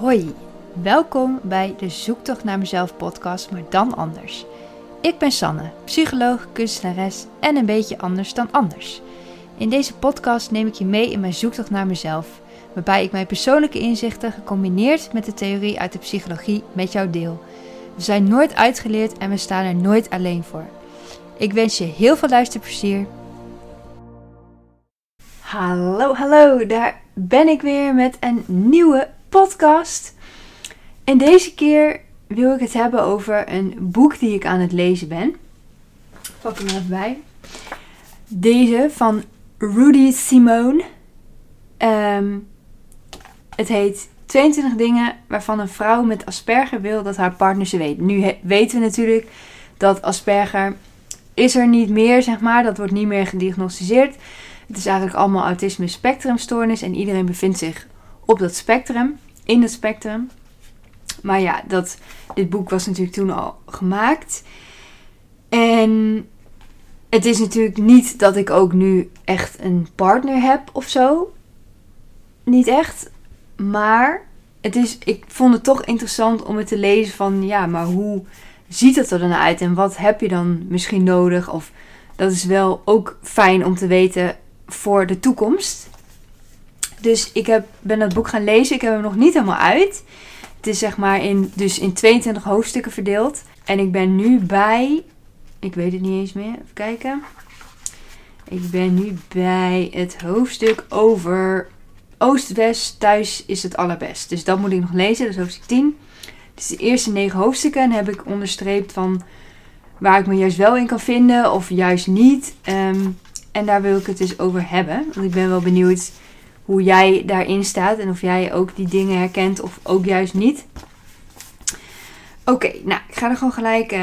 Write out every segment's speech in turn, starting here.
Hoi, welkom bij de Zoektocht naar mezelf podcast, maar dan anders. Ik ben Sanne, psycholoog, kunstenares en een beetje anders dan anders. In deze podcast neem ik je mee in mijn zoektocht naar mezelf, waarbij ik mijn persoonlijke inzichten gecombineerd met de theorie uit de psychologie met jou deel. We zijn nooit uitgeleerd en we staan er nooit alleen voor. Ik wens je heel veel luisterplezier. Hallo, hallo, daar ben ik weer met een nieuwe podcast. En deze keer wil ik het hebben over een boek die ik aan het lezen ben. Pak hem even bij. Deze van Rudy Simone. Ehm, het heet 22 dingen waarvan een vrouw met Asperger wil dat haar partner ze weet. Nu weten we natuurlijk dat Asperger is er niet meer, zeg maar. Dat wordt niet meer gediagnosticeerd. Het is eigenlijk allemaal autisme spectrumstoornis en iedereen bevindt zich op dat spectrum, in dat spectrum. Maar ja, dat, dit boek was natuurlijk toen al gemaakt. En het is natuurlijk niet dat ik ook nu echt een partner heb of zo. Niet echt. Maar het is, ik vond het toch interessant om het te lezen van ja, maar hoe ziet het er dan uit en wat heb je dan misschien nodig? Of dat is wel ook fijn om te weten voor de toekomst. Dus ik heb, ben dat boek gaan lezen. Ik heb hem nog niet helemaal uit. Het is zeg maar in, dus in 22 hoofdstukken verdeeld. En ik ben nu bij. Ik weet het niet eens meer. Even kijken. Ik ben nu bij het hoofdstuk over Oost-West. Thuis is het allerbest. Dus dat moet ik nog lezen. Dat is hoofdstuk 10. Dus de eerste negen hoofdstukken heb ik onderstreept van waar ik me juist wel in kan vinden of juist niet. Ehm, en daar wil ik het dus over hebben. Want ik ben wel benieuwd hoe jij daarin staat en of jij ook die dingen herkent of ook juist niet. Oké, nou, ik ga er gewoon gelijk, uh,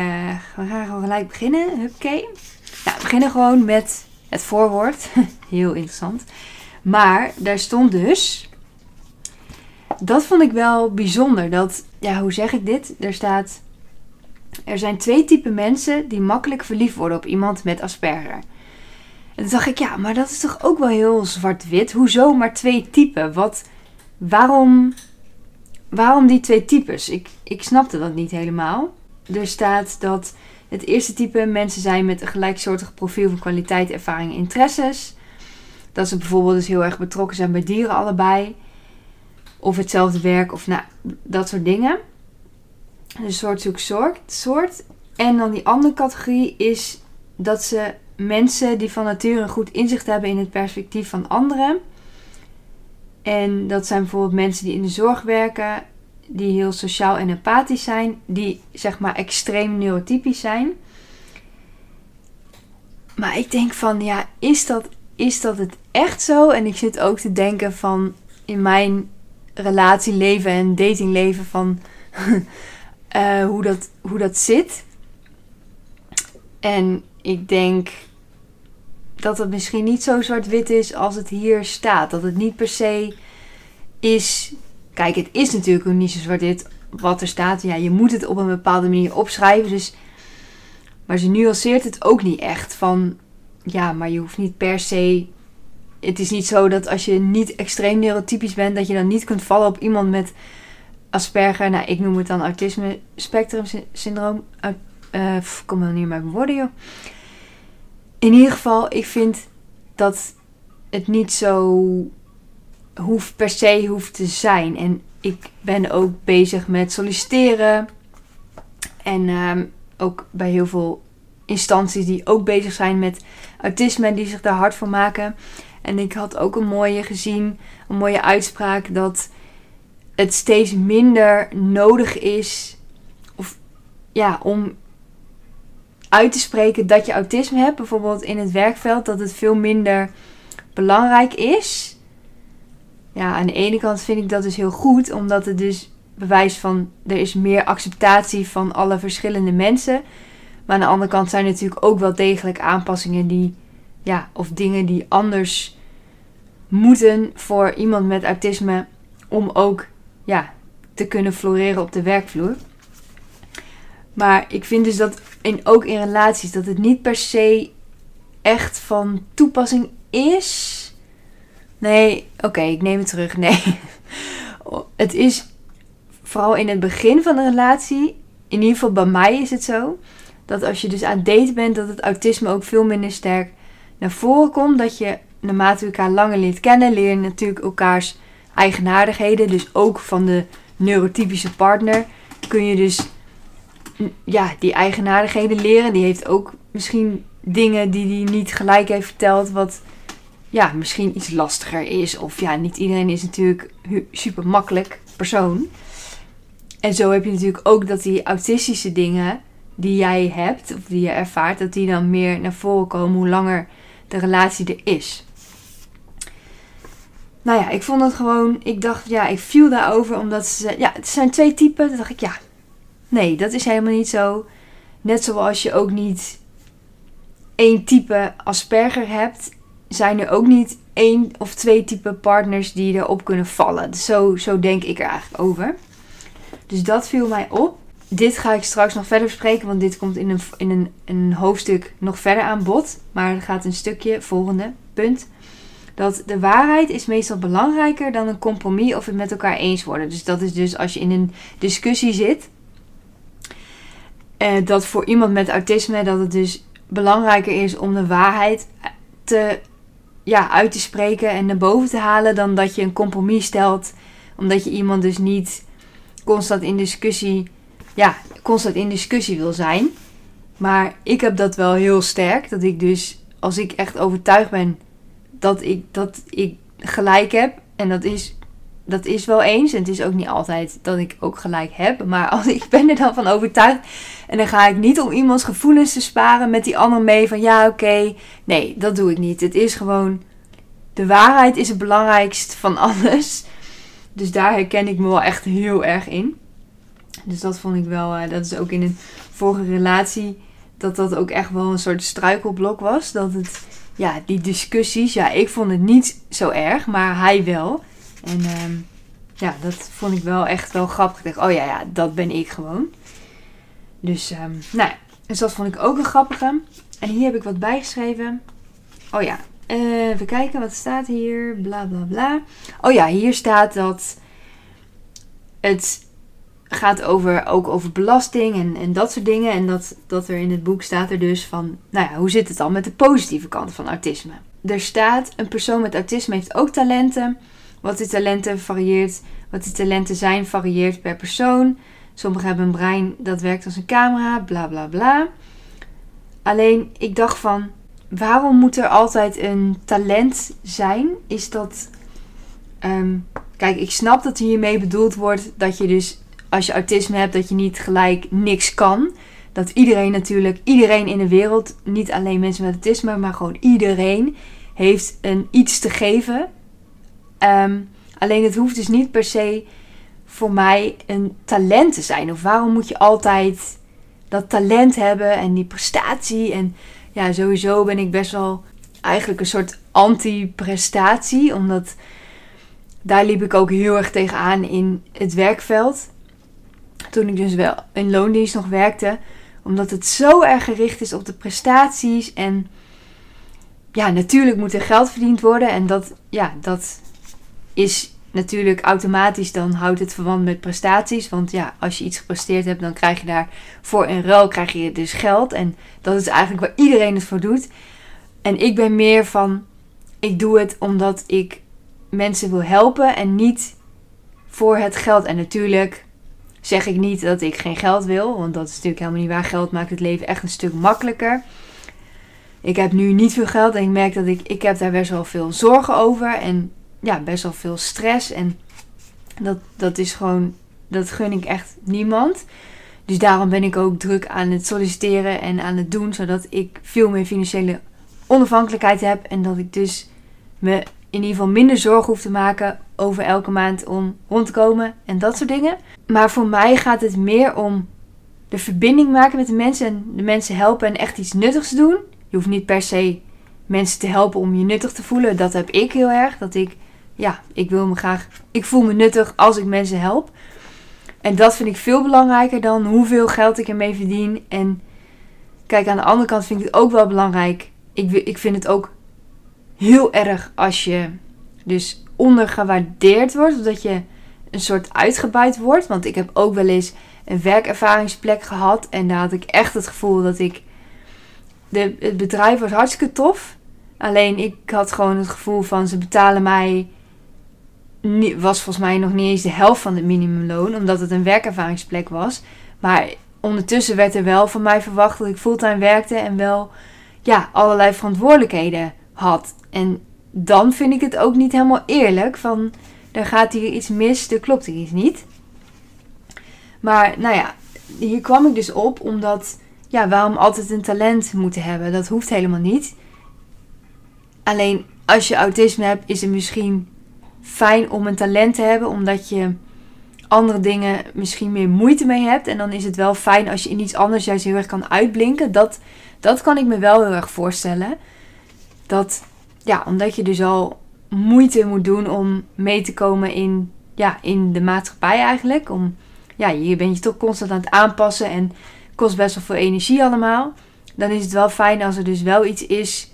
we gaan gewoon gelijk beginnen. Oké. Nou, we beginnen gewoon met het voorwoord. Heel interessant. Maar daar stond dus. Dat vond ik wel bijzonder. Dat, ja, hoe zeg ik dit? Er staat. Er zijn twee typen mensen die makkelijk verliefd worden op iemand met Asperger. En toen dacht ik, ja, maar dat is toch ook wel heel zwart-wit. Hoezo maar twee typen? Wat, waarom, waarom die twee types? Ik, ik snapte dat niet helemaal. Er staat dat het eerste type mensen zijn met een gelijksoortig profiel van kwaliteit, ervaring en interesses. Dat ze bijvoorbeeld dus heel erg betrokken zijn bij dieren allebei. Of hetzelfde werk of nou, dat soort dingen. Dus soort zoek soort. En dan die andere categorie is dat ze mensen die van nature een goed inzicht hebben in het perspectief van anderen. En dat zijn bijvoorbeeld mensen die in de zorg werken, die heel sociaal en empathisch zijn, die zeg maar extreem neurotypisch zijn. Maar ik denk van, ja, is dat, is dat het echt zo? En ik zit ook te denken van in mijn relatieleven en datingleven van uh, hoe, dat, hoe dat zit. En ik denk dat het misschien niet zo zwart-wit is als het hier staat. Dat het niet per se is. Kijk, het is natuurlijk ook niet zo zwart-wit wat er staat. Ja, je moet het op een bepaalde manier opschrijven. Dus, maar ze nuanceert het ook niet echt. Van ja, maar je hoeft niet per se. Het is niet zo dat als je niet extreem neurotypisch bent, dat je dan niet kunt vallen op iemand met Asperger. Nou, ik noem het dan autisme spectrum syndroom. Uh, kom dan niet meer bij woorden, in ieder geval, ik vind dat het niet zo hoeft per se hoeft te zijn. En ik ben ook bezig met solliciteren. En ehm, ook bij heel veel instanties die ook bezig zijn met autisme en die zich daar hard voor maken. En ik had ook een mooie gezien, een mooie uitspraak dat het steeds minder nodig is of ja, om uit te spreken dat je autisme hebt, bijvoorbeeld in het werkveld, dat het veel minder belangrijk is. Ja, aan de ene kant vind ik dat dus heel goed, omdat het dus bewijst van er is meer acceptatie van alle verschillende mensen. Maar aan de andere kant zijn er natuurlijk ook wel degelijk aanpassingen die, ja, of dingen die anders moeten voor iemand met autisme om ook, ja, te kunnen floreren op de werkvloer. Maar ik vind dus dat in, ook in relaties dat het niet per se echt van toepassing is. Nee, oké, ik neem het terug. Nee. Het is vooral in het begin van de relatie, in ieder geval bij mij is het zo, dat als je dus aan het daten bent, dat het autisme ook veel minder sterk naar voren komt. Dat je naarmate je elkaar langer leert kennen, leer je natuurlijk elkaars eigenaardigheden. Dus ook van de neurotypische partner kun je dus ja, die eigenaardigheden leren. Die heeft ook misschien dingen die hij niet gelijk heeft verteld, wat ja, misschien iets lastiger is. Of ja, niet iedereen is natuurlijk super makkelijk persoon. En zo heb je natuurlijk ook dat die autistische dingen die jij hebt, of die je ervaart, dat die dan meer naar voren komen hoe langer de relatie er is. Nou ja, ik vond het gewoon, ik dacht, ja, ik viel daarover omdat ze, ja, het zijn twee typen. Toen dacht ik, ja, nee, dat is helemaal niet zo. Net zoals je ook niet één type Asperger hebt, zijn er ook niet één of twee type partners die erop kunnen vallen. Zo, zo denk ik er eigenlijk over. Dus dat viel mij op. Dit ga ik straks nog verder bespreken, want dit komt in een, in een, een hoofdstuk nog verder aan bod. Maar er gaat een stukje, volgende punt. Dat de waarheid is meestal belangrijker dan een compromis of het met elkaar eens worden. Dus dat is dus als je in een discussie zit. Dat voor iemand met autisme dat het dus belangrijker is om de waarheid te, ja, uit te spreken en naar boven te halen dan dat je een compromis stelt. Omdat je iemand dus niet constant in discussie, ja, constant in discussie wil zijn. Maar ik heb dat wel heel sterk. Dat ik dus, als ik echt overtuigd ben dat ik, dat ik gelijk heb. En dat is, dat is wel eens. En het is ook niet altijd dat ik ook gelijk heb. Maar als, ik ben er dan van overtuigd. En dan ga ik niet om iemands gevoelens te sparen met die ander mee. Van ja, oké. Nee, dat doe ik niet. Het is gewoon. De waarheid is het belangrijkst van alles. Dus daar herken ik me wel echt heel erg in. Dus dat vond ik wel, uh, dat is ook in een vorige relatie, dat dat ook echt wel een soort struikelblok was. Dat het, ja, die discussies, ja, ik vond het niet zo erg, maar hij wel. En uh, ja, dat vond ik wel echt wel grappig. Ik dacht, oh ja, ja, dat ben ik gewoon. Dus, um, nou dus dat vond ik ook een grappige. En hier heb ik wat bijgeschreven. Oh ja, uh, even kijken, wat staat hier? Bla bla bla. Oh ja, hier staat dat het gaat over, ook over belasting en, en dat soort dingen. En dat, dat er in het boek staat er dus van, nou ja, hoe zit het dan met de positieve kant van autisme? Er staat, een persoon met autisme heeft ook talenten. Wat die talenten varieert, wat die talenten zijn, varieert per persoon. Sommigen hebben een brein dat werkt als een camera, bla bla bla. Alleen, ik dacht van, waarom moet er altijd een talent zijn? Is dat. Um, kijk, ik snap dat hiermee bedoeld wordt dat je dus als je autisme hebt, dat je niet gelijk niks kan. Dat iedereen natuurlijk, iedereen in de wereld, niet alleen mensen met autisme, maar gewoon iedereen, heeft een iets te geven. Um, alleen het hoeft dus niet per se voor mij een talent te zijn. Of waarom moet je altijd dat talent hebben en die prestatie en ja, sowieso ben ik best wel eigenlijk een soort anti-prestatie. Omdat daar liep ik ook heel erg tegenaan in het werkveld. Toen ik dus wel in loondienst nog werkte. Omdat het zo erg gericht is op de prestaties. En ja, natuurlijk moet er geld verdiend worden. En dat, ja, dat is natuurlijk automatisch dan houdt het verband met prestaties. Want ja, als je iets gepresteerd hebt, dan krijg je daar voor een ruil krijg je dus geld. En dat is eigenlijk waar iedereen het voor doet. En ik ben meer van, ik doe het omdat ik mensen wil helpen en niet voor het geld. En natuurlijk zeg ik niet dat ik geen geld wil, want dat is natuurlijk helemaal niet waar. Geld maakt het leven echt een stuk makkelijker. Ik heb nu niet veel geld en ik merk dat ik, ik heb daar best wel veel zorgen over. En ja, best wel veel stress. En dat, dat is gewoon, dat gun ik echt niemand. Dus daarom ben ik ook druk aan het solliciteren en aan het doen, zodat ik veel meer financiële onafhankelijkheid heb. En dat ik dus me in ieder geval minder zorgen hoef te maken over elke maand om rond te komen en dat soort dingen. Maar voor mij gaat het meer om de verbinding maken met de mensen en de mensen helpen en echt iets nuttigs doen. Je hoeft niet per se mensen te helpen om je nuttig te voelen. Dat heb ik heel erg. Dat ik ja, ik wil me graag. Ik voel me nuttig als ik mensen help. En dat vind ik veel belangrijker dan hoeveel geld ik ermee verdien. En kijk, aan de andere kant vind ik het ook wel belangrijk. Ik, ik vind het ook heel erg als je dus ondergewaardeerd wordt. Of dat je een soort uitgebuit wordt. Want ik heb ook wel eens een werkervaringsplek gehad. En daar had ik echt het gevoel dat ik. De, het bedrijf was hartstikke tof. Alleen ik had gewoon het gevoel van ze betalen mij. Was volgens mij nog niet eens de helft van het minimumloon. Omdat het een werkervaringsplek was. Maar ondertussen werd er wel van mij verwacht dat ik fulltime werkte. En wel ja, allerlei verantwoordelijkheden had. En dan vind ik het ook niet helemaal eerlijk. Van er gaat hier iets mis, er klopt hier iets niet. Maar nou ja, hier kwam ik dus op omdat, ja, waarom altijd een talent moeten hebben? Dat hoeft helemaal niet. Alleen als je autisme hebt, is het misschien fijn om een talent te hebben, omdat je andere dingen misschien meer moeite mee hebt. En dan is het wel fijn als je in iets anders juist heel erg kan uitblinken. Dat, dat kan ik me wel heel erg voorstellen. Dat, ja, omdat je dus al moeite moet doen om mee te komen in, ja, in de maatschappij eigenlijk. Om, ja, je bent je toch constant aan het aanpassen en kost best wel veel energie allemaal. Dan is het wel fijn als er dus wel iets is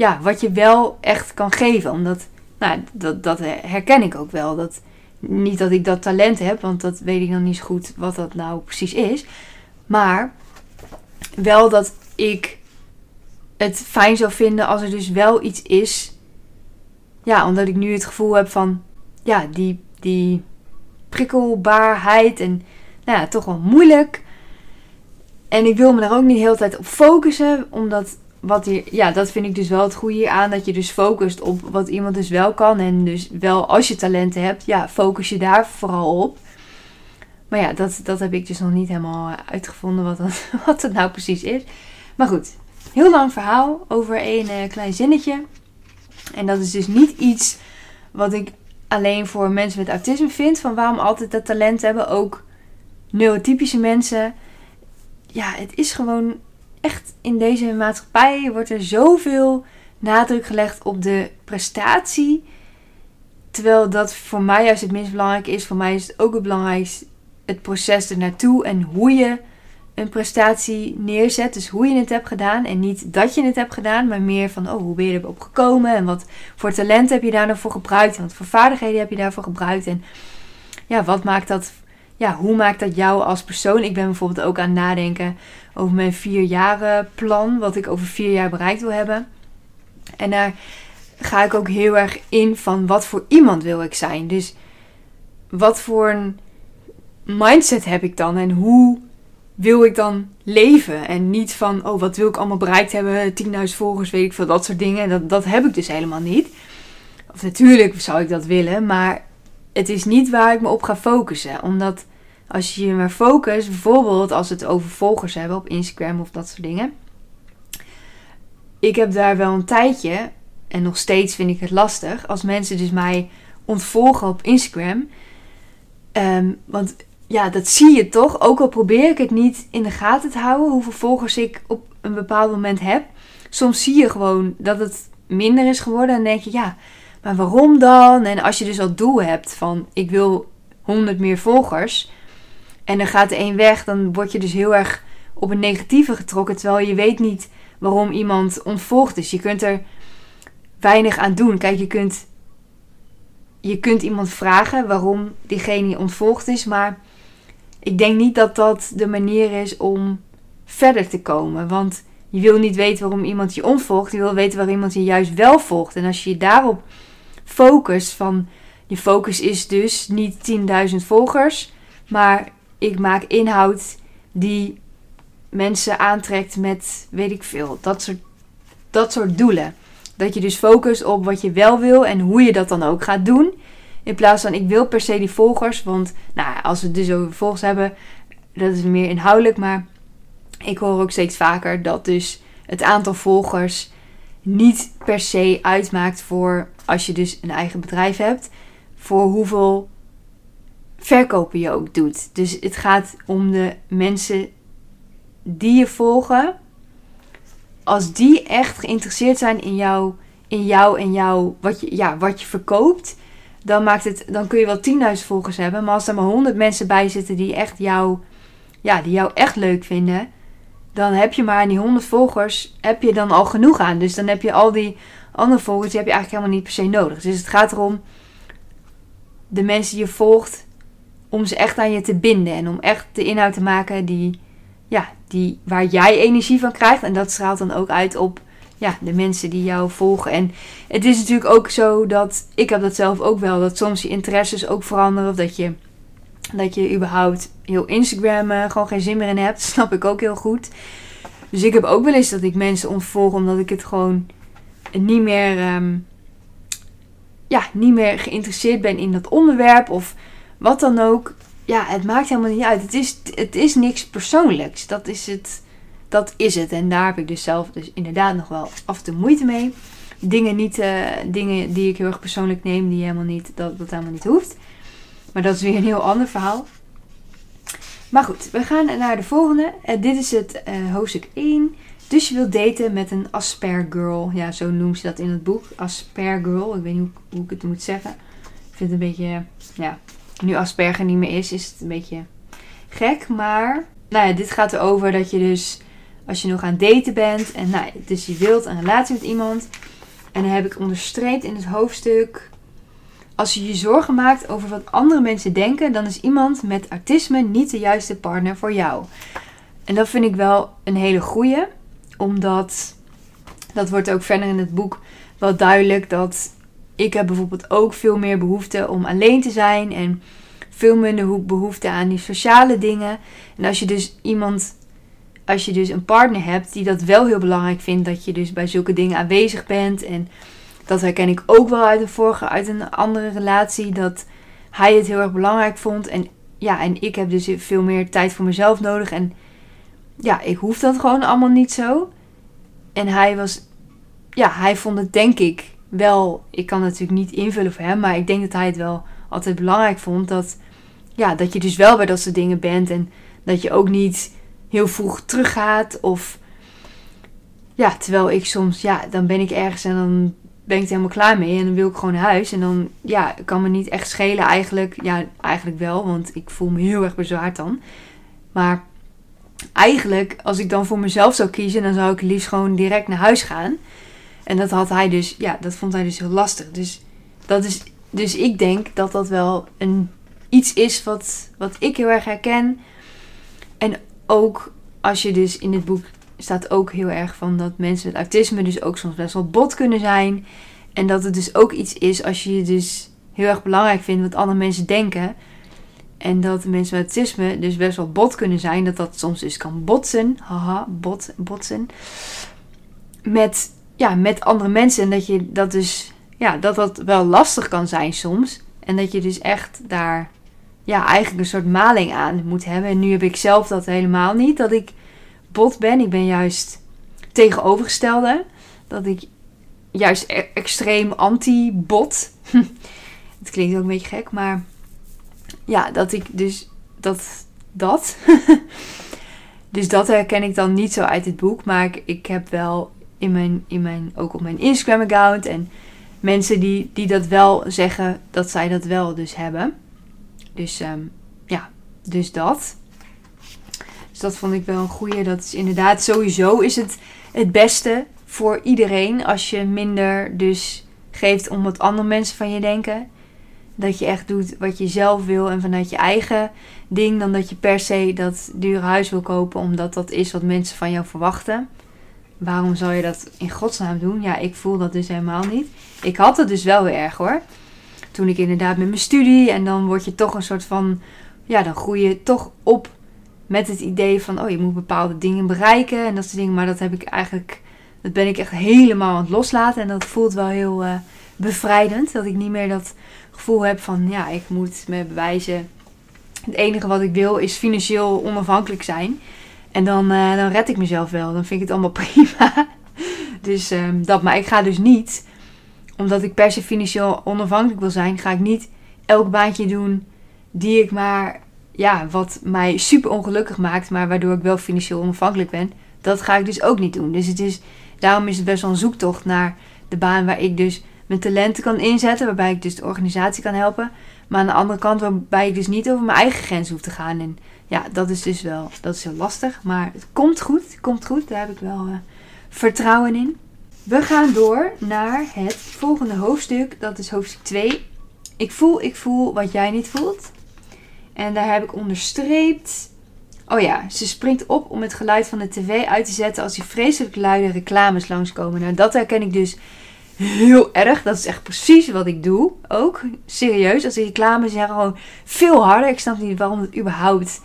ja, wat je wel echt kan geven. Omdat, nou, dat, dat herken ik ook wel. Dat, niet dat ik dat talent heb, want dat weet ik nog niet zo goed wat dat nou precies is. Maar wel dat ik het fijn zou vinden als er dus wel iets is. Ja, omdat ik nu het gevoel heb van, ja, die, die prikkelbaarheid en nou ja, toch wel moeilijk. En ik wil me daar ook niet de hele tijd op focussen, omdat wat hier, ja, dat vind ik dus wel het goede aan. Dat je dus focust op wat iemand dus wel kan. En dus wel als je talenten hebt, ja, focus je daar vooral op. Maar ja, dat, dat heb ik dus nog niet helemaal uitgevonden wat, dat, wat het nou precies is. Maar goed, heel lang verhaal over één uh, klein zinnetje. En dat is dus niet iets wat ik alleen voor mensen met autisme vind. Van waarom altijd dat talent hebben. Ook neurotypische mensen. Ja, het is gewoon echt in deze maatschappij wordt er zoveel nadruk gelegd op de prestatie. Terwijl dat voor mij juist het minst belangrijk is. Voor mij is het ook het belangrijkste het proces er naartoe en hoe je een prestatie neerzet. Dus hoe je het hebt gedaan. En niet dat je het hebt gedaan, maar meer van oh, hoe ben je erop gekomen? En wat voor talent heb je daar nou voor gebruikt? En wat voor vaardigheden heb je daarvoor gebruikt? En ja, wat maakt dat ja, hoe maakt dat jou als persoon? Ik ben bijvoorbeeld ook aan het nadenken over mijn vier jaren plan, wat ik over vier jaar bereikt wil hebben. En daar ga ik ook heel erg in van wat voor iemand wil ik zijn. Dus wat voor een mindset heb ik dan en hoe wil ik dan leven? En niet van, oh, wat wil ik allemaal bereikt hebben? 10.000 volgers, weet ik veel, dat soort dingen. Dat, dat heb ik dus helemaal niet. Of natuurlijk zou ik dat willen, maar het is niet waar ik me op ga focussen. Omdat als je je maar focust, bijvoorbeeld als we het over volgers hebben op Instagram of dat soort dingen. Ik heb daar wel een tijdje, en nog steeds vind ik het lastig, als mensen dus mij ontvolgen op Instagram. Um, want ja, dat zie je toch. Ook al probeer ik het niet in de gaten te houden, hoeveel volgers ik op een bepaald moment heb. Soms zie je gewoon dat het minder is geworden. En denk je, ja, maar waarom dan? En als je dus al doel hebt van ik wil 100 meer volgers en dan gaat één weg, dan word je dus heel erg op een negatieve getrokken. Terwijl je weet niet waarom iemand ontvolgd is. Je kunt er weinig aan doen. Kijk, je kunt, je kunt iemand vragen waarom diegene ontvolgd is. Maar ik denk niet dat dat de manier is om verder te komen. Want je wil niet weten waarom iemand je ontvolgt. Je wil weten waarom iemand je juist wel volgt. En als je je daarop focus van je focus is dus niet 10.000 volgers, maar ik maak inhoud die mensen aantrekt met weet ik veel, dat soort, dat soort doelen. Dat je dus focust op wat je wel wil en hoe je dat dan ook gaat doen. In plaats van ik wil per se die volgers, want nou, als we het dus over volgers hebben, dat is meer inhoudelijk, maar ik hoor ook steeds vaker dat dus het aantal volgers niet per se uitmaakt voor als je dus een eigen bedrijf hebt, voor hoeveel verkopen je ook doet. Dus het gaat om de mensen die je volgen. Als die echt geïnteresseerd zijn in jou, in jou en jou, wat je, ja, wat je verkoopt, dan, maakt het, dan kun je wel 10.000 volgers hebben. Maar als er maar 100 mensen bij zitten die echt jou, ja, die jou echt leuk vinden, dan heb je maar die 100 volgers heb je dan al genoeg aan. Dus dan heb je al die andere volgers, die heb je eigenlijk helemaal niet per se nodig. Dus het gaat erom de mensen die je volgt, om ze echt aan je te binden. En om echt de inhoud te maken die, ja, die, waar jij energie van krijgt. En dat straalt dan ook uit op ja, de mensen die jou volgen. En het is natuurlijk ook zo dat, ik heb dat zelf ook wel, dat soms je interesses ook veranderen. Of dat je, dat je überhaupt heel Instagram uh, gewoon geen zin meer in hebt. Snap ik ook heel goed. Dus ik heb ook wel eens dat ik mensen ontvolg omdat ik het gewoon niet meer, ehm, ja, niet meer geïnteresseerd ben in dat onderwerp of wat dan ook. Ja, het maakt helemaal niet uit. Het is, het is niks persoonlijks. Dat is het. Dat is het. En daar heb ik dus zelf dus inderdaad nog wel af en toe moeite mee. Dingen, niet, uh, dingen die ik heel erg persoonlijk neem, die helemaal niet, dat, dat helemaal niet hoeft. Maar dat is weer een heel ander verhaal. Maar goed, we gaan naar de volgende. Uh, dit is het uh, hoofdstuk 1. Dus je wilt daten met een Aspergirl. Ja, zo noemt ze dat in het boek. Aspergirl. Ik weet niet hoe, hoe, ik het moet zeggen. Ik vind het een beetje... Ja, nu Asperger niet meer is, is het een beetje gek. Maar, nou ja, dit gaat erover dat je dus... Als je nog aan daten bent. En nou, dus je wilt een relatie met iemand. En dan heb ik onderstreept in het hoofdstuk... Als je je zorgen maakt over wat andere mensen denken, dan is iemand met autisme niet de juiste partner voor jou. En dat vind ik wel een hele goeie, omdat dat wordt ook verder in het boek wel duidelijk dat ik heb bijvoorbeeld ook veel meer behoefte om alleen te zijn en veel minder behoefte aan die sociale dingen. En als je dus iemand, als je dus een partner hebt die dat wel heel belangrijk vindt, dat je dus bij zulke dingen aanwezig bent en dat herken ik ook wel uit een vorige, uit een andere relatie. Dat hij het heel erg belangrijk vond. En ja, en ik heb dus veel meer tijd voor mezelf nodig. En ja, ik hoef dat gewoon allemaal niet zo. En hij was, ja, hij vond het denk ik wel. Ik kan natuurlijk niet invullen voor hem, maar ik denk dat hij het wel altijd belangrijk vond. Dat, ja, dat je dus wel bij dat soort dingen bent. En dat je ook niet heel vroeg teruggaat. Of ja, terwijl ik soms, ja, dan ben ik ergens en dan ben ik er helemaal klaar mee en dan wil ik gewoon naar huis. En dan, ja, kan me niet echt schelen eigenlijk. Ja, eigenlijk wel, want ik voel me heel erg bezwaard dan. Maar eigenlijk, als ik dan voor mezelf zou kiezen, dan zou ik liefst gewoon direct naar huis gaan. En dat had hij dus, ja, dat vond hij dus heel lastig. Dus, dat is, dus ik denk dat dat wel een, iets is wat, wat ik heel erg herken. En ook als je dus in dit boek staat ook heel erg van dat mensen met autisme dus ook soms best wel bot kunnen zijn. En dat het dus ook iets is als je je dus heel erg belangrijk vindt wat andere mensen denken. En dat mensen met autisme dus best wel bot kunnen zijn. Dat dat soms dus kan botsen. Haha, bot, botsen. Met, ja, met andere mensen. En dat je dat dus, ja, dat dat wel lastig kan zijn soms. En dat je dus echt daar, ja, eigenlijk een soort maling aan moet hebben. En nu heb ik zelf dat helemaal niet. Dat ik bot ben. Ik ben juist tegenovergestelde. Dat ik juist e- extreem anti-bot. Het klinkt ook een beetje gek, maar ja, dat ik dus dat. dat. dus dat herken ik dan niet zo uit het boek. Maar ik, ik heb wel in mijn, in mijn, ook op mijn Instagram-account en mensen die, die dat wel zeggen dat zij dat wel dus hebben. Dus um, ja, dus dat. Dus dat vond ik wel een goede. Dat is inderdaad sowieso is het het beste voor iedereen als je minder dus geeft om wat andere mensen van je denken. Dat je echt doet wat je zelf wil en vanuit je eigen ding. Dan dat je per se dat dure huis wil kopen omdat dat is wat mensen van jou verwachten. Waarom zou je dat in godsnaam doen? Ja, ik voel dat dus helemaal niet. Ik had het dus wel weer erg hoor. Toen ik inderdaad met mijn studie en dan word je toch een soort van. Ja, dan groei je toch op met het idee van, oh, je moet bepaalde dingen bereiken en dat soort dingen. Maar dat heb ik eigenlijk, dat ben ik echt helemaal aan het loslaten. En dat voelt wel heel uh, bevrijdend. Dat ik niet meer dat gevoel heb van, ja, ik moet me bewijzen. Het enige wat ik wil is financieel onafhankelijk zijn. En dan, uh, dan red ik mezelf wel. Dan vind ik het allemaal prima. dus um, dat, maar ik ga dus niet, omdat ik per se financieel onafhankelijk wil zijn, ga ik niet elk baantje doen die ik maar ja, wat mij super ongelukkig maakt, maar waardoor ik wel financieel onafhankelijk ben, dat ga ik dus ook niet doen. Dus het is, daarom is het best wel een zoektocht naar de baan waar ik dus mijn talenten kan inzetten, waarbij ik dus de organisatie kan helpen. Maar aan de andere kant waarbij ik dus niet over mijn eigen grens hoef te gaan. En ja, dat is dus wel, dat is heel lastig. Maar het komt goed, het komt goed. Daar heb ik wel uh, vertrouwen in. We gaan door naar het volgende hoofdstuk. Dat is hoofdstuk 2. ik voel, ik voel wat jij niet voelt. En daar heb ik onderstreept. Oh ja, ze springt op om het geluid van de tv uit te zetten als die vreselijk luide reclames langskomen. Nou, dat herken ik dus heel erg. Dat is echt precies wat ik doe. Ook serieus. Als die reclames zijn gewoon veel harder. Ik snap niet waarom het überhaupt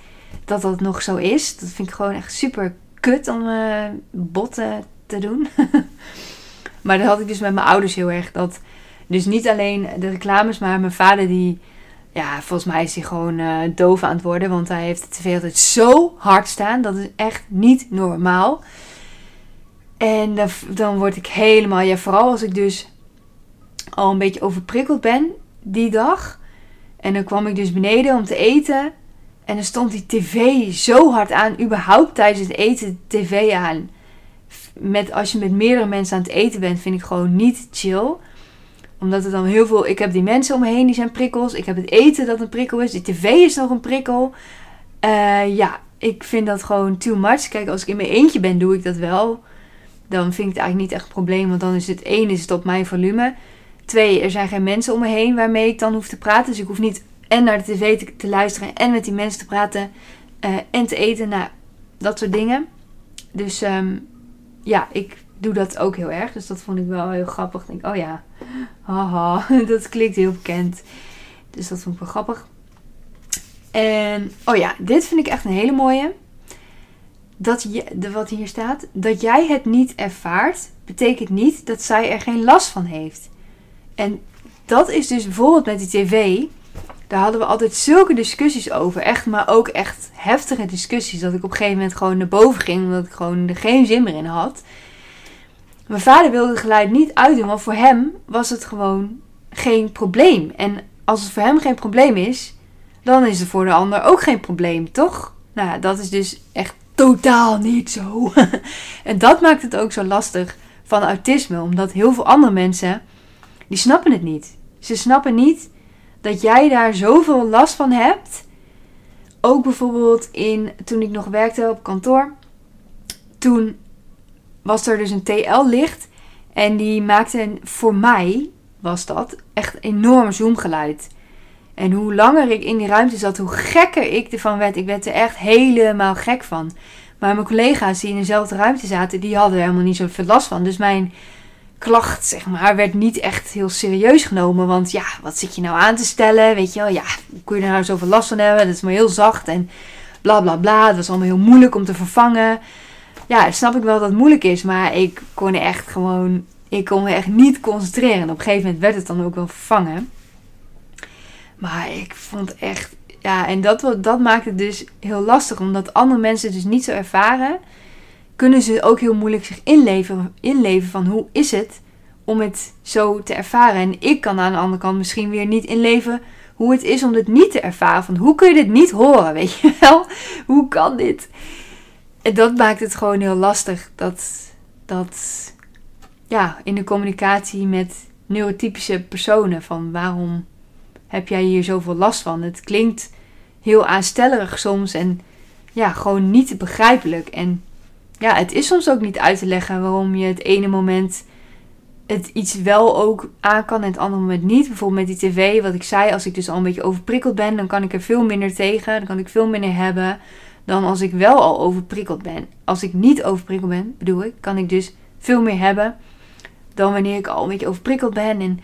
dat dat nog zo is. Dat vind ik gewoon echt super kut om uh, botten te doen. maar dat had ik dus met mijn ouders heel erg. Dat dus niet alleen de reclames, maar mijn vader die... Ja, volgens mij is hij gewoon uh, doof aan het worden. Want hij heeft de tv altijd zo hard staan. Dat is echt niet normaal. En dan, dan word ik helemaal... Ja, vooral als ik dus al een beetje overprikkeld ben die dag. En dan kwam ik dus beneden om te eten. En dan stond die tv zo hard aan. Überhaupt tijdens het eten tv aan. Met, als je met meerdere mensen aan het eten bent, vind ik gewoon niet chill. Omdat er dan heel veel... Ik heb die mensen om me heen, die zijn prikkels. Ik heb het eten dat een prikkel is. Die tv is nog een prikkel. Uh, ja, ik vind dat gewoon too much. Kijk, als ik in mijn eentje ben, doe ik dat wel. Dan vind ik het eigenlijk niet echt een probleem. Want dan is het één, is het op mijn volume. Twee, er zijn geen mensen om me heen waarmee ik dan hoef te praten. Dus ik hoef niet en naar de tv te, te luisteren en met die mensen te praten uh, en te eten. Nou, dat soort dingen. Dus um, ja, ik doe dat ook heel erg. Dus dat vond ik wel heel grappig. Ik denk, oh ja, haha, dat klinkt heel bekend. Dus dat vond ik wel grappig. En, oh ja, dit vind ik echt een hele mooie. Dat je, de, wat hier staat, dat jij het niet ervaart, betekent niet dat zij er geen last van heeft. En dat is dus bijvoorbeeld met die tv. Daar hadden we altijd zulke discussies over. Echt, maar ook echt heftige discussies. Dat ik op een gegeven moment gewoon naar boven ging. Omdat ik gewoon er geen zin meer in had. Mijn vader wilde het geluid niet uitdoen. Want voor hem was het gewoon geen probleem. En als het voor hem geen probleem is. Dan is het voor de ander ook geen probleem, toch? Nou, dat is dus echt totaal niet zo. en dat maakt het ook zo lastig van autisme. Omdat heel veel andere mensen. Die snappen het niet. Ze snappen niet dat jij daar zoveel last van hebt. Ook bijvoorbeeld in, toen ik nog werkte op kantoor. Toen was er dus een TL-licht. En die maakte voor mij, was dat, echt enorm zoomgeluid. En hoe langer ik in die ruimte zat, hoe gekker ik ervan werd. Ik werd er echt helemaal gek van. Maar mijn collega's die in dezelfde ruimte zaten, die hadden er helemaal niet zoveel last van. Dus mijn klacht, zeg maar, werd niet echt heel serieus genomen. Want ja, wat zit je nou aan te stellen? Weet je wel, ja, hoe kun je er nou zoveel last van hebben? Dat is maar heel zacht en bla bla bla. Het was allemaal heel moeilijk om te vervangen. Ja, snap ik wel dat het moeilijk is, maar ik kon echt gewoon, ik kon me echt niet concentreren. En op een gegeven moment werd het dan ook wel vervangen. Maar ik vond echt, ja, en dat, dat maakt het dus heel lastig, omdat andere mensen het dus niet zo ervaren kunnen ze ook heel moeilijk zich inleven, inleven van hoe is het om het zo te ervaren. En ik kan aan de andere kant misschien weer niet inleven hoe het is om dit niet te ervaren. Van hoe kun je dit niet horen, weet je wel? Hoe kan dit? En dat maakt het gewoon heel lastig dat, dat ja, in de communicatie met neurotypische personen van waarom heb jij hier zoveel last van? Het klinkt heel aanstellerig soms en ja, gewoon niet begrijpelijk. En ja, het is soms ook niet uit te leggen waarom je het ene moment het iets wel ook aan kan en het andere moment niet. Bijvoorbeeld met die tv, wat ik zei, als ik dus al een beetje overprikkeld ben, dan kan ik er veel minder tegen. Dan kan ik veel minder hebben dan als ik wel al overprikkeld ben. Als ik niet overprikkeld ben, bedoel ik, kan ik dus veel meer hebben dan wanneer ik al een beetje overprikkeld ben. En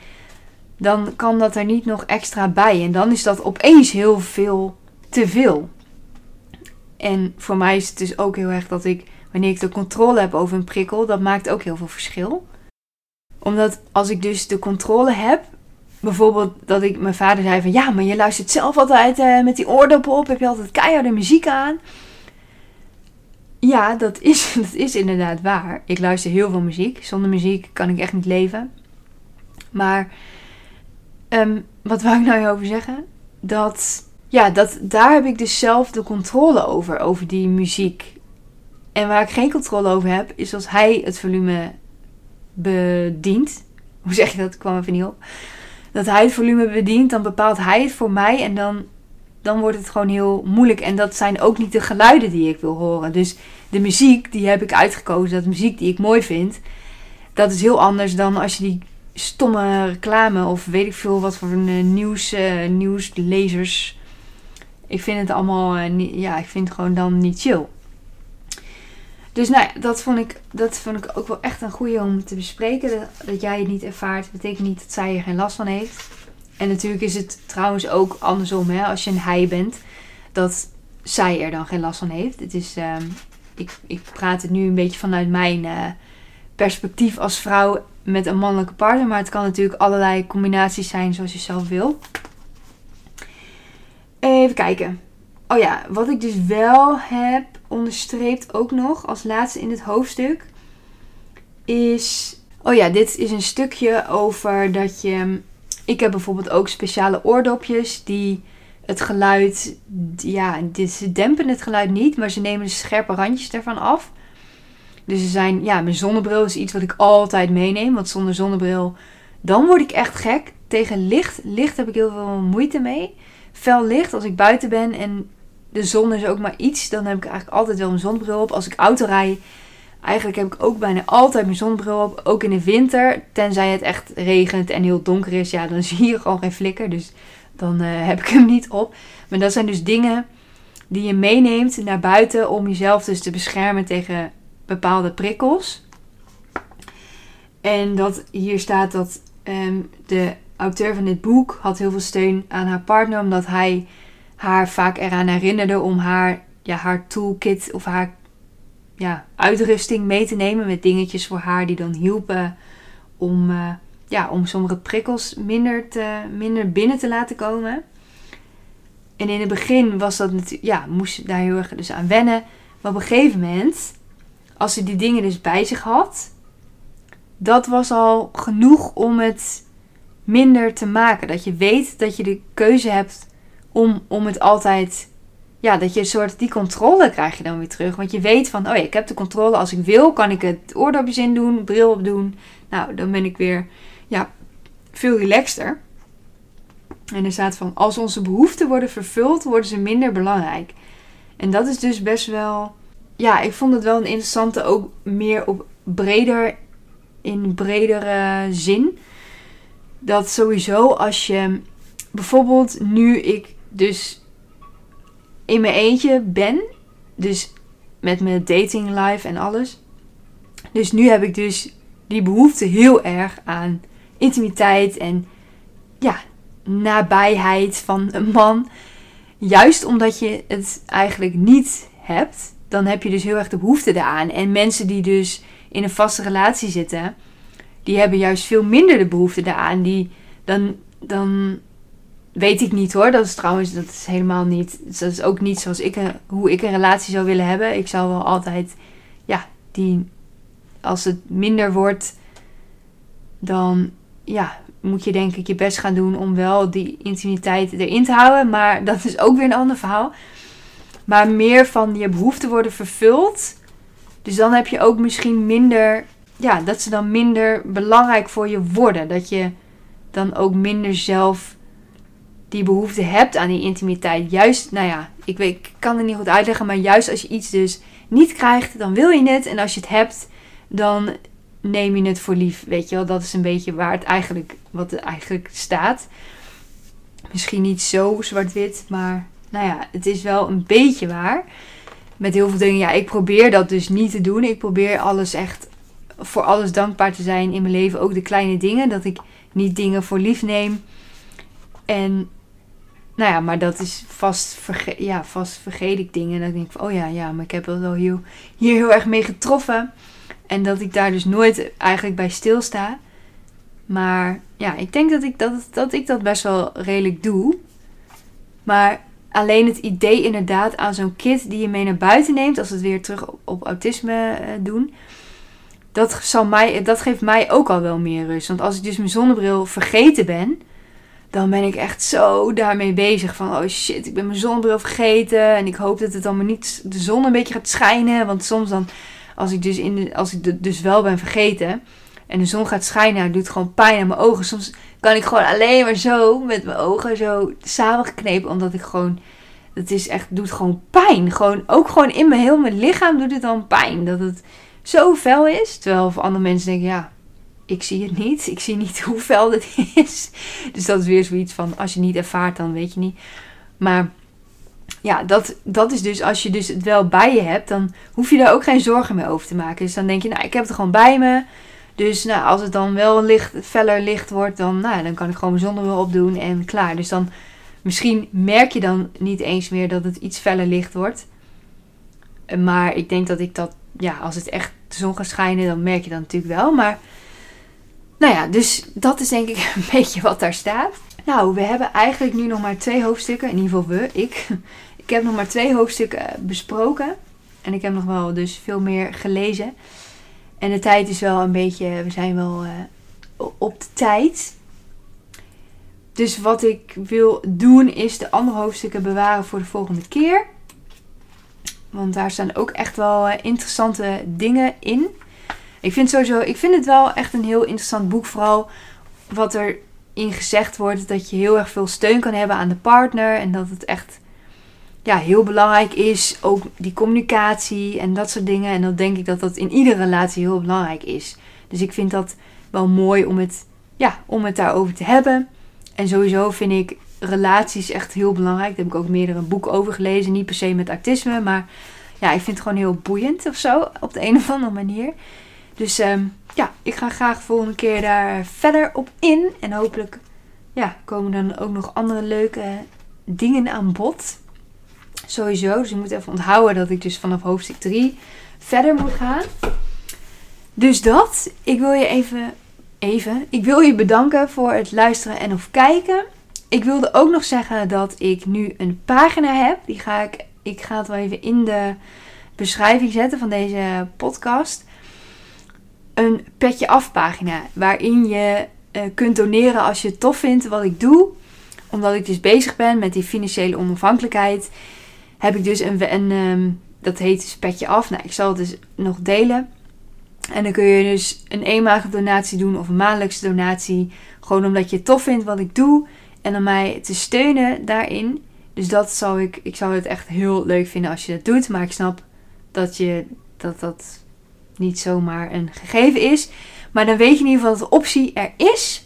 dan kan dat er niet nog extra bij. En dan is dat opeens heel veel te veel. En voor mij is het dus ook heel erg dat ik wanneer ik de controle heb over een prikkel, dat maakt ook heel veel verschil. Omdat als ik dus de controle heb, bijvoorbeeld dat ik mijn vader zei van ja, maar je luistert zelf altijd uh, met die oordoppen op, heb je altijd keiharde muziek aan. Ja, dat is, dat is inderdaad waar. Ik luister heel veel muziek. Zonder muziek kan ik echt niet leven. Maar um, wat wou ik nou over zeggen? Dat, ja, dat, daar heb ik dus zelf de controle over, over die muziek. En waar ik geen controle over heb, is als hij het volume bedient. Hoe zeg je dat? Ik kwam even niet op. Dat hij het volume bedient, dan bepaalt hij het voor mij. En dan, dan wordt het gewoon heel moeilijk. En dat zijn ook niet de geluiden die ik wil horen. Dus de muziek, die heb ik uitgekozen. Dat muziek die ik mooi vind. Dat is heel anders dan als je die stomme reclame of weet ik veel wat voor een nieuws, nieuwslezers. Ik vind het allemaal, ja, ik vind het gewoon dan niet chill. Dus nou dat vond, ik, dat vond ik ook wel echt een goede om te bespreken. Dat, jij het niet ervaart, betekent niet dat zij er geen last van heeft. En natuurlijk is het trouwens ook andersom, hè, als je een hij bent, dat zij er dan geen last van heeft. Het is, ehm, ik, ik praat het nu een beetje vanuit mijn uh, perspectief als vrouw met een mannelijke partner. Maar het kan natuurlijk allerlei combinaties zijn zoals je zelf wil. Even kijken. Oh ja, wat ik dus wel heb onderstreept ook nog als laatste in dit hoofdstuk is. Oh ja, dit is een stukje over dat je. Ik heb bijvoorbeeld ook speciale oordopjes die het geluid. Ja, ze dempen het geluid niet, maar ze nemen de scherpe randjes ervan af. Dus ze zijn. Ja, mijn zonnebril is iets wat ik altijd meeneem. Want zonder zonnebril. Dan word ik echt gek. Tegen licht. Licht heb ik heel veel moeite mee. Fel licht als ik buiten ben en de zon is ook maar iets, dan heb ik eigenlijk altijd wel mijn zonnebril op. Als ik auto rijd, eigenlijk heb ik ook bijna altijd mijn zonnebril op. Ook in de winter, tenzij het echt regent en heel donker is, ja, dan zie je gewoon geen flikker. Dus dan uh, heb ik hem niet op. Maar dat zijn dus dingen die je meeneemt naar buiten om jezelf dus te beschermen tegen bepaalde prikkels. En dat hier staat dat um, de auteur van dit boek had heel veel steun aan haar partner, omdat hij haar vaak eraan herinnerde om haar, ja, haar toolkit of haar ja, uitrusting mee te nemen met dingetjes voor haar die dan hielpen om, uh, ja, om sommige prikkels minder, te, minder binnen te laten komen. En in het begin was dat ja, moest ze daar heel erg dus aan wennen. Maar op een gegeven moment, als ze die dingen dus bij zich had, dat was al genoeg om het minder te maken. Dat je weet dat je de keuze hebt om, om het altijd. Ja, dat je een soort die controle krijg je dan weer terug. Want je weet van, oh ja, ik heb de controle. Als ik wil, kan ik het oordopjes in doen, bril op doen. Nou, dan ben ik weer ja, veel relaxter. En er staat van, als onze behoeften worden vervuld, worden ze minder belangrijk. En dat is dus best wel, ja, ik vond het wel een interessante, ook meer op breder, in bredere zin. Dat sowieso als je, bijvoorbeeld nu ik dus in mijn eentje ben. Dus met mijn dating life en alles. Dus nu heb ik dus die behoefte heel erg aan intimiteit en ja, nabijheid van een man. Juist omdat je het eigenlijk niet hebt, dan heb je dus heel erg de behoefte daaraan. En mensen die dus in een vaste relatie zitten, die hebben juist veel minder de behoefte daaraan. Die dan, dan Weet ik niet hoor. Dat is trouwens, dat is helemaal niet. Dat is ook niet zoals ik hoe ik een relatie zou willen hebben. Ik zou wel altijd, ja, die. Als het minder wordt, dan ja, moet je denk ik je best gaan doen om wel die intimiteit erin te houden. Maar dat is ook weer een ander verhaal. Maar meer van je behoeften worden vervuld. Dus dan heb je ook misschien minder. Ja, dat ze dan minder belangrijk voor je worden. Dat je dan ook minder zelf die behoefte hebt aan die intimiteit. Juist, nou ja, ik, weet, kan het niet goed uitleggen, maar juist als je iets dus niet krijgt, dan wil je het. En als je het hebt, dan neem je het voor lief. Weet je wel, dat is een beetje waar het eigenlijk, wat eigenlijk staat. Misschien niet zo zwart-wit, maar nou ja, het is wel een beetje waar. Met heel veel dingen, ja, ik probeer dat dus niet te doen. Ik probeer alles echt voor alles dankbaar te zijn in mijn leven. Ook de kleine dingen, dat ik niet dingen voor lief neem. En nou ja, maar dat is vast, ja, vast vergeet ik dingen. En dan denk ik van, oh ja, ja, maar ik heb wel hier, hier heel erg mee getroffen. En dat ik daar dus nooit eigenlijk bij stilsta. Maar ja, ik denk dat ik dat, dat ik dat best wel redelijk doe. Maar alleen het idee inderdaad aan zo'n kit die je mee naar buiten neemt, als het weer terug op, autisme uh, doen, dat, zal mij, dat geeft mij ook al wel meer rust. Want als ik dus mijn zonnebril vergeten ben, dan ben ik echt zo daarmee bezig. Van oh shit, ik ben mijn zonnebril vergeten. En ik hoop dat het allemaal niet de zon een beetje gaat schijnen. Want soms dan, als ik dus, in als ik dus wel ben vergeten. En de zon gaat schijnen, het doet gewoon pijn aan mijn ogen. Soms kan ik gewoon alleen maar zo met mijn ogen zo samengeknepen. Omdat ik gewoon. Het is echt, doet gewoon pijn. Gewoon, ook gewoon in mijn heel mijn lichaam doet het dan pijn. Dat het zo fel is. Terwijl voor andere mensen denken, ja, ik zie het niet. Ik zie niet hoe fel het is. Dus dat is weer zoiets van, als je niet ervaart, dan weet je niet. Maar ja, dat, dat is dus, als je dus het wel bij je hebt, dan hoef je daar ook geen zorgen meer over te maken. Dus dan denk je, nou, ik heb het gewoon bij me. Dus nou, als het dan wel licht, feller licht wordt, dan, nou, dan kan ik gewoon mijn zonnebril opdoen en klaar. Dus dan, misschien merk je dan niet eens meer dat het iets feller licht wordt. Maar ik denk dat ik dat, ja, als het echt de zon gaat schijnen, dan merk je dat natuurlijk wel. Maar, nou ja, dus dat is denk ik een beetje wat daar staat. Nou, we hebben eigenlijk nu nog maar twee hoofdstukken. In ieder geval we, ik. Ik heb nog maar twee hoofdstukken besproken. En ik heb nog wel dus veel meer gelezen. En de tijd is wel een beetje, we zijn wel uh, op de tijd. Dus wat ik wil doen is de andere hoofdstukken bewaren voor de volgende keer. Want daar staan ook echt wel uh, interessante dingen in. Ik vind sowieso, ik vind het wel echt een heel interessant boek. Vooral wat er in gezegd wordt dat je heel erg veel steun kan hebben aan de partner. En dat het echt ja, heel belangrijk is. Ook die communicatie en dat soort dingen. En dan denk ik dat dat in iedere relatie heel belangrijk is. Dus ik vind dat wel mooi om het, ja, om het daarover te hebben. En sowieso vind ik relaties echt heel belangrijk. Daar heb ik ook meerdere boeken over gelezen. Niet per se met autisme, maar ja, ik vind het gewoon heel boeiend of zo. Op de een of andere manier. Dus ehm, ja, ik ga graag de volgende keer daar verder op in. En hopelijk ja, komen dan ook nog andere leuke dingen aan bod. Sowieso. Dus je moet even onthouden dat ik dus vanaf hoofdstuk 3 verder moet gaan. Dus dat. Ik wil je even, even. Ik wil je bedanken voor het luisteren en of kijken. Ik wilde ook nog zeggen dat ik nu een pagina heb. Die ga ik, ik ga het wel even in de beschrijving zetten van deze podcast. Een petje af pagina. Waarin je uh, kunt doneren als je het tof vindt wat ik doe. Omdat ik dus bezig ben met die financiële onafhankelijkheid heb ik dus een, een um, dat heet dus Petje Af. Nou, ik zal het dus nog delen. En dan kun je dus een eenmalige donatie doen of een maandelijkse donatie. Gewoon omdat je het tof vindt wat ik doe. En om mij te steunen daarin. Dus dat zou ik, ik zou het echt heel leuk vinden als je dat doet. Maar ik snap dat je, dat, dat niet zomaar een gegeven is. Maar dan weet je in ieder geval dat de optie er is.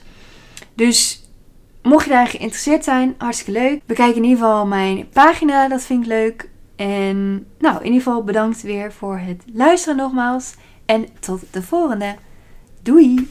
Dus Mocht je daar geïnteresseerd zijn, hartstikke leuk. Bekijk in ieder geval mijn pagina, dat vind ik leuk. En nou, in ieder geval bedankt weer voor het luisteren nogmaals. En tot de volgende. Doei!